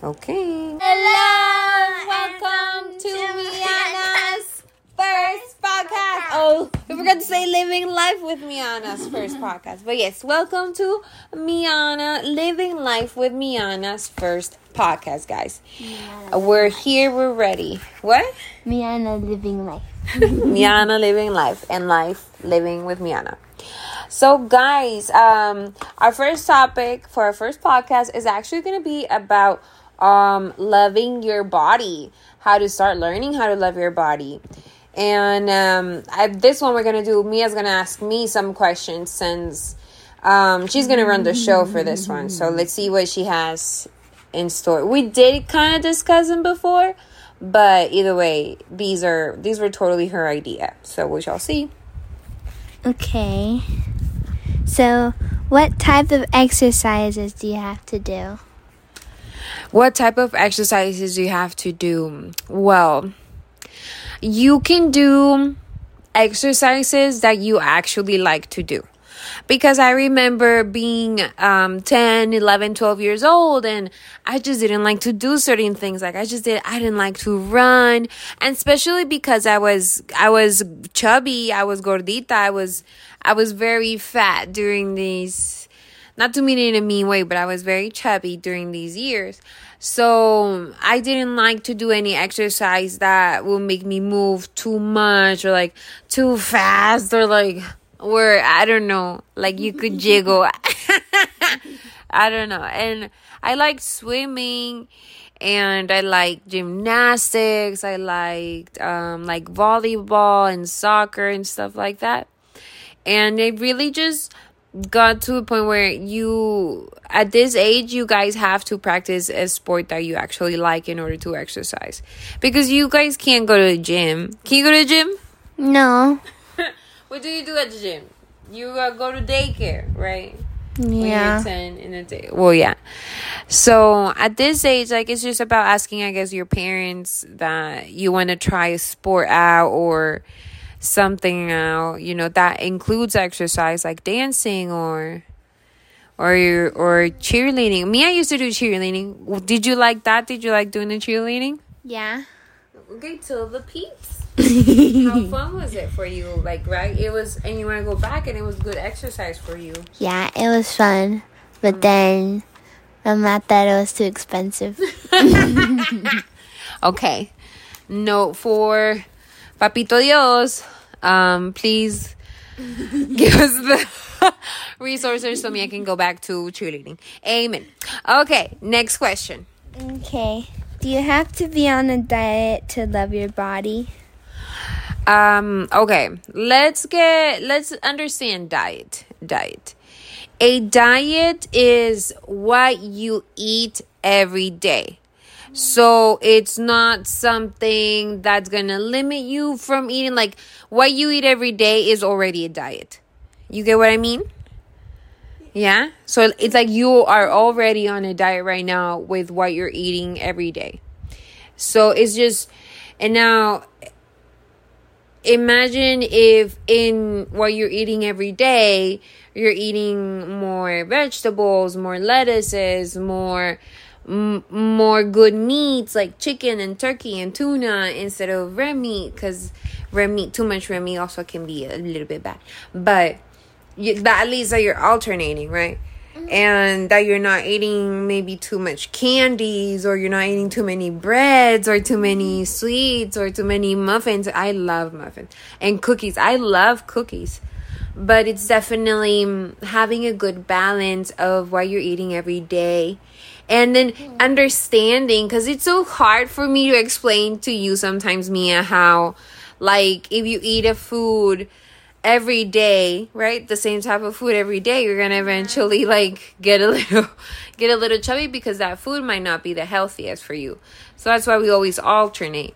Okay. Hello, welcome to Miana's first podcast. Oh, we forgot to say living life with Miana's first podcast. But yes, welcome to Miana Living Life with Miana's first podcast, guys. Uh, We're here, we're ready. What? Miana living life. Miana living life and life living with Miana. So, guys, um, our first topic for our first podcast is actually going to be about um loving your body, how to start learning how to love your body. And um, I, this one we're gonna do. Mia's gonna ask me some questions since um, she's gonna run the show for this one. So let's see what she has in store. We did kind of discuss them before, but either way, these are these were totally her idea. So we shall see. Okay. So, what type of exercises do you have to do? What type of exercises you have to do? Well, you can do exercises that you actually like to do. Because I remember being um, 10, 11, 12 years old and I just didn't like to do certain things. Like I just did, I didn't like to run. And especially because I was, I was chubby, I was gordita, I was, I was very fat during these, not to mean it in a mean way, but I was very chubby during these years. So I didn't like to do any exercise that will make me move too much or like too fast or like where I don't know, like you could jiggle. I don't know. And I like swimming and I like gymnastics. I liked um like volleyball and soccer and stuff like that. And it really just got to a point where you at this age you guys have to practice a sport that you actually like in order to exercise. Because you guys can't go to the gym. Can you go to the gym? No. what do you do at the gym? You uh, go to daycare right? Yeah. 10 in the day. Well yeah. So at this age like it's just about asking i guess your parents that you want to try a sport out or something out you know that includes exercise like dancing or or or cheerleading me i used to do cheerleading did you like that did you like doing the cheerleading Yeah. okay till the peeps how fun was it for you like right it was and you want to go back and it was good exercise for you Yeah, it was fun. But then I'm not that it was too expensive. Okay. Note for Papito Dios. Um, please give us the resources so me I can go back to cheerleading. Amen. Okay, next question. Okay. Do you have to be on a diet to love your body? Um, okay, let's get let's understand diet. Diet. A diet is what you eat every day. So it's not something that's gonna limit you from eating. Like what you eat every day is already a diet. You get what I mean? Yeah. So it's like you are already on a diet right now with what you're eating every day. So it's just, and now imagine if in what you're eating every day, you're eating more vegetables, more lettuces, more m- more good meats like chicken and turkey and tuna instead of red meat because red meat too much red meat also can be a little bit bad. But you, that at least that you're alternating right? And that you're not eating maybe too much candies or you're not eating too many breads or too many sweets or too many muffins. I love muffins and cookies. I love cookies. But it's definitely mm, having a good balance of what you're eating every day and then understanding because it's so hard for me to explain to you sometimes mia how like if you eat a food every day right the same type of food every day you're gonna mm-hmm. eventually like get a little get a little chubby because that food might not be the healthiest for you. So that's why we always alternate.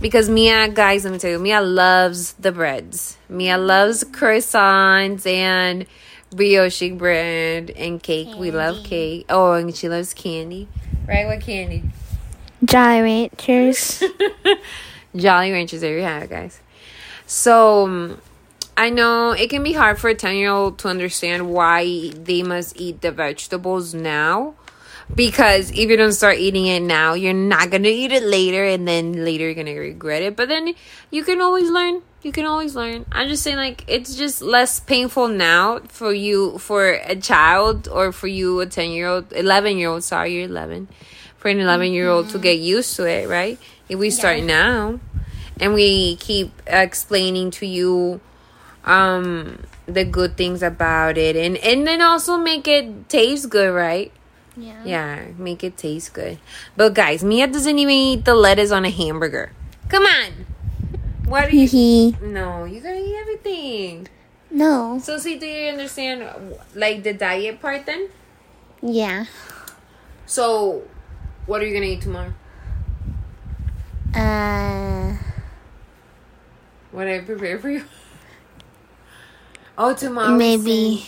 Because Mia, guys, let me tell you, Mia loves the breads. Mia loves croissants and brioche bread and cake. We love cake. Oh, and she loves candy. Right? What candy? Jolly Ranchers. Jolly Ranchers. There you have it, guys. So, um, I know it can be hard for a 10 year old to understand why they must eat the vegetables now. because if you don't start eating it now, you're not gonna eat it later, and then later you're gonna regret it. But then you can always learn. You can always learn. I'm just saying, like it's just less painful now for you, for a child, or for you, a ten year old, eleven year old. Sorry, you're eleven. For an eleven year old to get used to it, right? If we start Yeah. now, and we keep explaining to you, um, the good things about it, and and then also make it taste good, right? Yeah. Yeah, make it taste good. But guys, Mia doesn't even eat the lettuce on a hamburger. Come on. What are you? Hee no, you gotta eat everything. No. So, see, do you understand like the diet part then? Yeah. So, what are you gonna eat tomorrow? Uh. What I prepare for you? Oh, tomorrow. Maybe.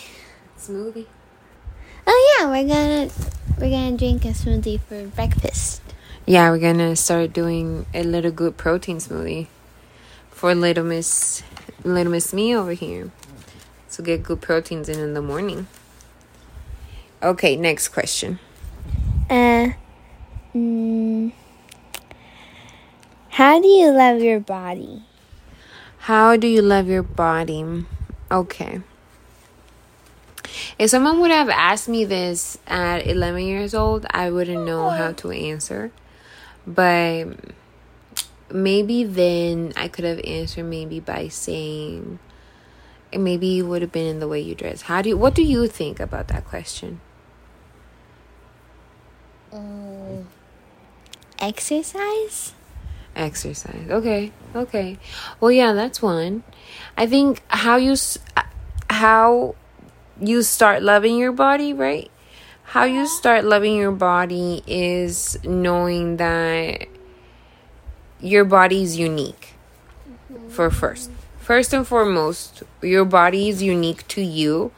smoothie. Oh yeah, we're gonna we're gonna drink a smoothie for breakfast. Yeah, we're gonna start doing a little good protein smoothie for little Miss little Miss me over here. To get good proteins in in the morning. Okay, next question. Uh. Mm, how do you love your body? How do you love your body? Okay. If someone would have asked me this at 11 years old, I wouldn't know how to answer. But maybe then I could have answered maybe by saying maybe it would have been in the way you dress. How do you what do you think about that question? Mm. Exercise? Exercise. Okay. Okay. Well, yeah, that's one. I think how you s- how you start loving your body, right? How you start loving your body is knowing that your body is unique. For first. First and foremost, your body is unique to you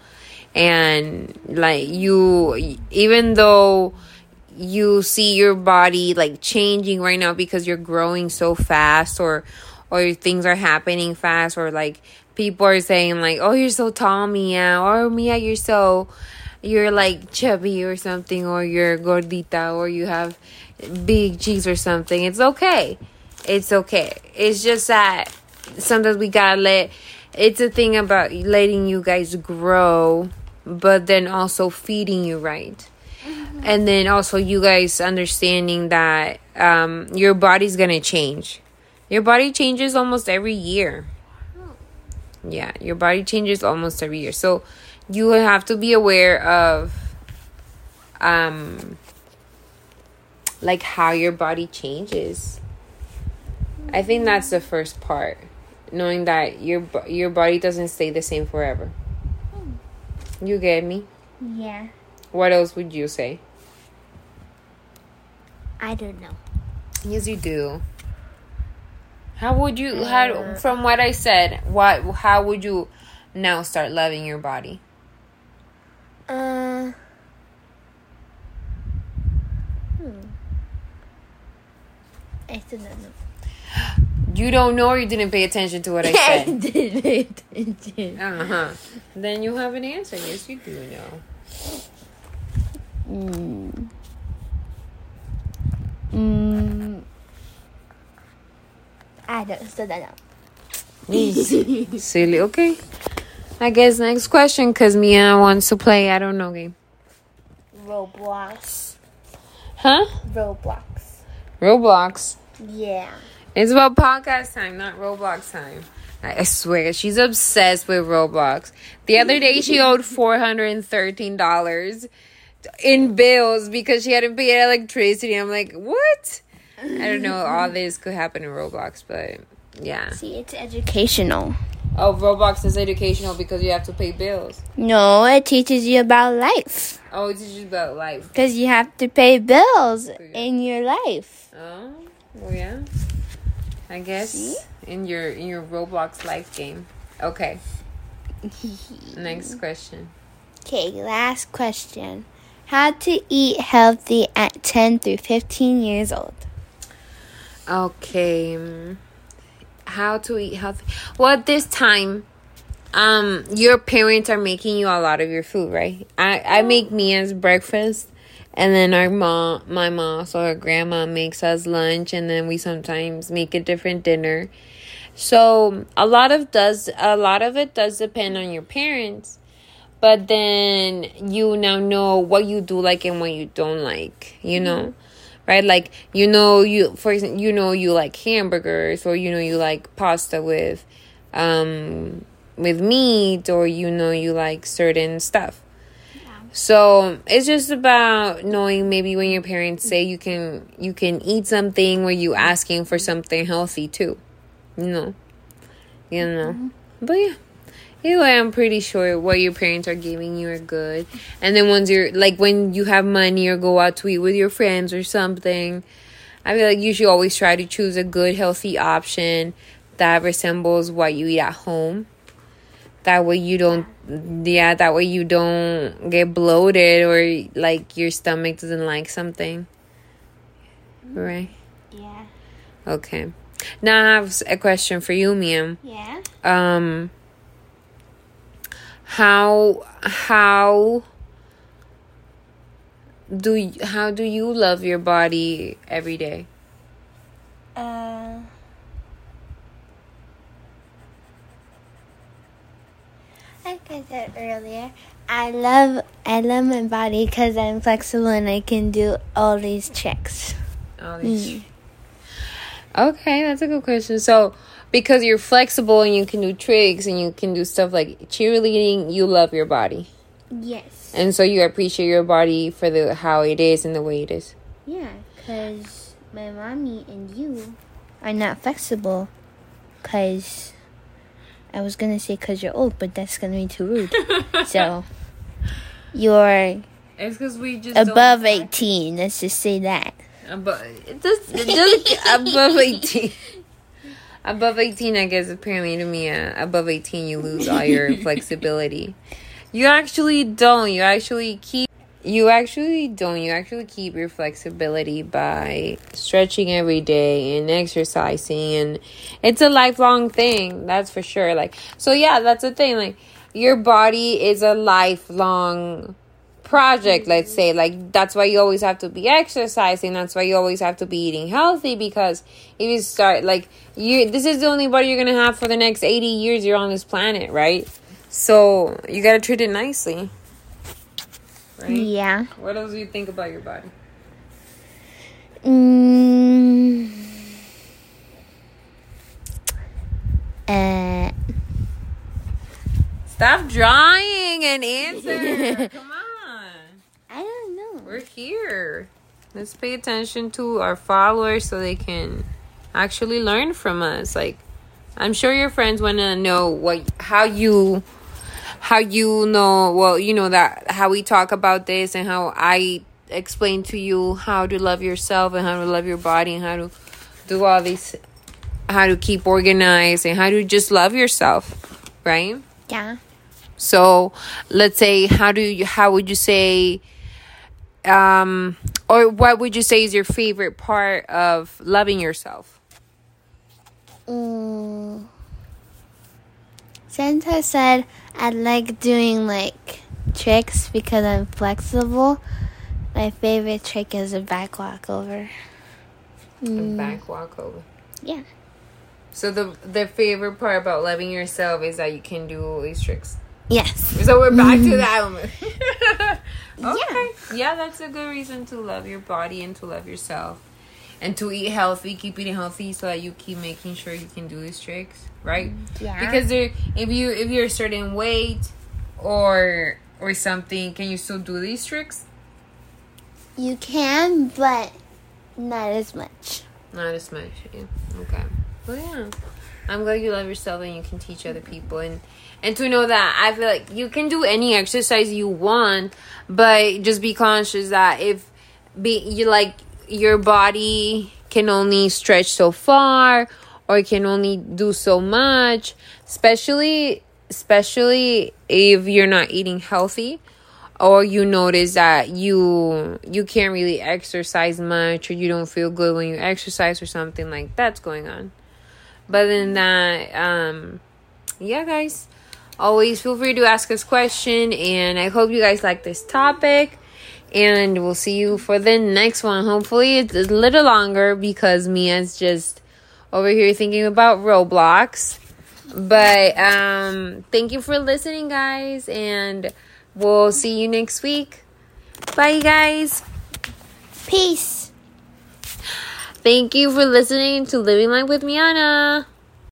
and like you even though you see your body like changing right now because you're growing so fast or or things are happening fast or like people are saying like oh you're so tall mia or mia you're so you're like chubby or something or you're gordita or you have big cheeks or something it's okay it's okay. It's just that sometimes we gotta let it's a thing about letting you guys grow but then also feeding you right? And then also you guys understanding that um, your body's gonna change. Your body changes almost every year. Yeah your body changes almost every year. So you have to be aware of um like how your body changes i think that's the first part knowing that your your body doesn't stay the same forever you get me Yeah. what else would you say I don't know. Yes, you do. How would you how from what I said, what how would you now start loving your body? Uh. Hmm. I still don't know. You don't know or you didn't pay attention to what I said. did it. It did. uh-huh. Then you have an answer. Yes, you do know. Mm. Mm. I don't still don't know. Silly. Okay. I guess next question because Mia wants to play I don't know game. Roblox. Huh? Roblox. Roblox. Yeah. It's about podcast time, not Roblox time. I swear, she's obsessed with Roblox. The other day, she owed four hundred and thirteen dollars in bills because she hadn't paid electricity. I'm like, what? I don't know. All this could happen in Roblox, but yeah. See, it's educational. Oh, Roblox is educational because you have to pay bills. No, it teaches you about life. Oh, it teaches you about life. Because you have to pay bills in your life. Oh, well, yeah. I guess in your in your Roblox life game. Okay. Next question. Okay, last question. How to eat healthy at 10 through 15 years old. Okay. mm, How to eat healthy? Well, at this time, um, your parents are making you a lot of your food, right? I I make Mia's breakfast And then our mom, my mom, so her grandma makes us lunch, and then we sometimes make a different dinner. So a lot of does a lot of it does depend on your parents, but then you now know what you do like and what you don't like. You know, right? Like you know you for example you know you like hamburgers or you know you like pasta with, um, with meat or you know you like certain stuff. So it's just about knowing maybe when your parents say you can you can eat something where you asking for something healthy too. You know. You know. Mm-hmm. But yeah. Anyway, I'm pretty sure what your parents are giving you are good. And then once you're like when you have money or go out to eat with your friends or something, I feel like you should always try to choose a good, healthy option that resembles what you eat at home that way you don't yeah that way you don't get bloated or like your stomach doesn't like something. Right? Yeah. Okay. Now i have a question for you miam yeah. Um how how do you, how do you love your body every day? Uh like I said earlier, I love I love my body because I'm flexible and I can do all these tricks. All these. Mm. Okay, that's a good question. So, because you're flexible and you can do tricks and you can do stuff like cheerleading, you love your body. Yes. And so you appreciate your body for the how it is and the way it is. Yeah, because my mommy and you are not flexible because I was gonna say because you're old, but that's gonna be too rude. so you're it's because we just above eighteen. Let's just say that. Above it does it does above eighteen. above eighteen, I guess apparently to me, uh, above eighteen, you lose all your flexibility. You actually don't. You actually keep you actually don't. You actually keep your flexibility by stretching every day and exercising, and it's a lifelong thing. That's for sure. Like, so yeah, that's the thing. Like, your body is a lifelong project let's say like that's why you always have to be exercising that's why you always have to be eating healthy because if you start like you this is the only body you're gonna have for the next 80 years you're on this planet right so you gotta treat it nicely right? Yeah. What else do you think about your body? Mm, uh, Stop drawing and answer. Come on. I don't know. We're here. Let's pay attention to our followers so they can actually learn from us. Like, I'm sure your friends want to know what how you how you know well you know that how we talk about this and how i explain to you how to love yourself and how to love your body and how to do all these how to keep organized and how to just love yourself right? Yeah. So let's say how do you how would you say um or what would you say is your favorite part of loving yourself? Mm. Santa said I like doing like tricks because I'm flexible. My favorite trick is a back walkover. Mm. A back walkover. Yeah. So the the favorite part about loving yourself is that you can do all these tricks. Yes. So we're back to that. okay. Yeah. Yeah, that's a good reason to love your body and to love yourself and to eat healthy, keep eating healthy so that you keep making sure you can do these tricks, right? Yeah. Because there if you if you're a certain weight or or something, can you still do these tricks? You can, but not as much. Not as much. Yeah. Okay. Well, yeah. I'm glad you love yourself and you can teach other people and and to know that I feel like you can do any exercise you want, but just be conscious that if be you like your body can only stretch so far or can only do so much especially especially if you're not eating healthy or you notice that you you can't really exercise much or you don't feel good when you exercise or something like that's going on. But then that um yeah guys always feel free to ask us question and i hope you guys like this topic And we'll see you for the next one. Hopefully, it's a little longer because Mia's just over here thinking about Roblox. But um, thank you for listening, guys, and we'll see you next week. Bye, guys. Peace. Thank you for listening to Living Life with Miana.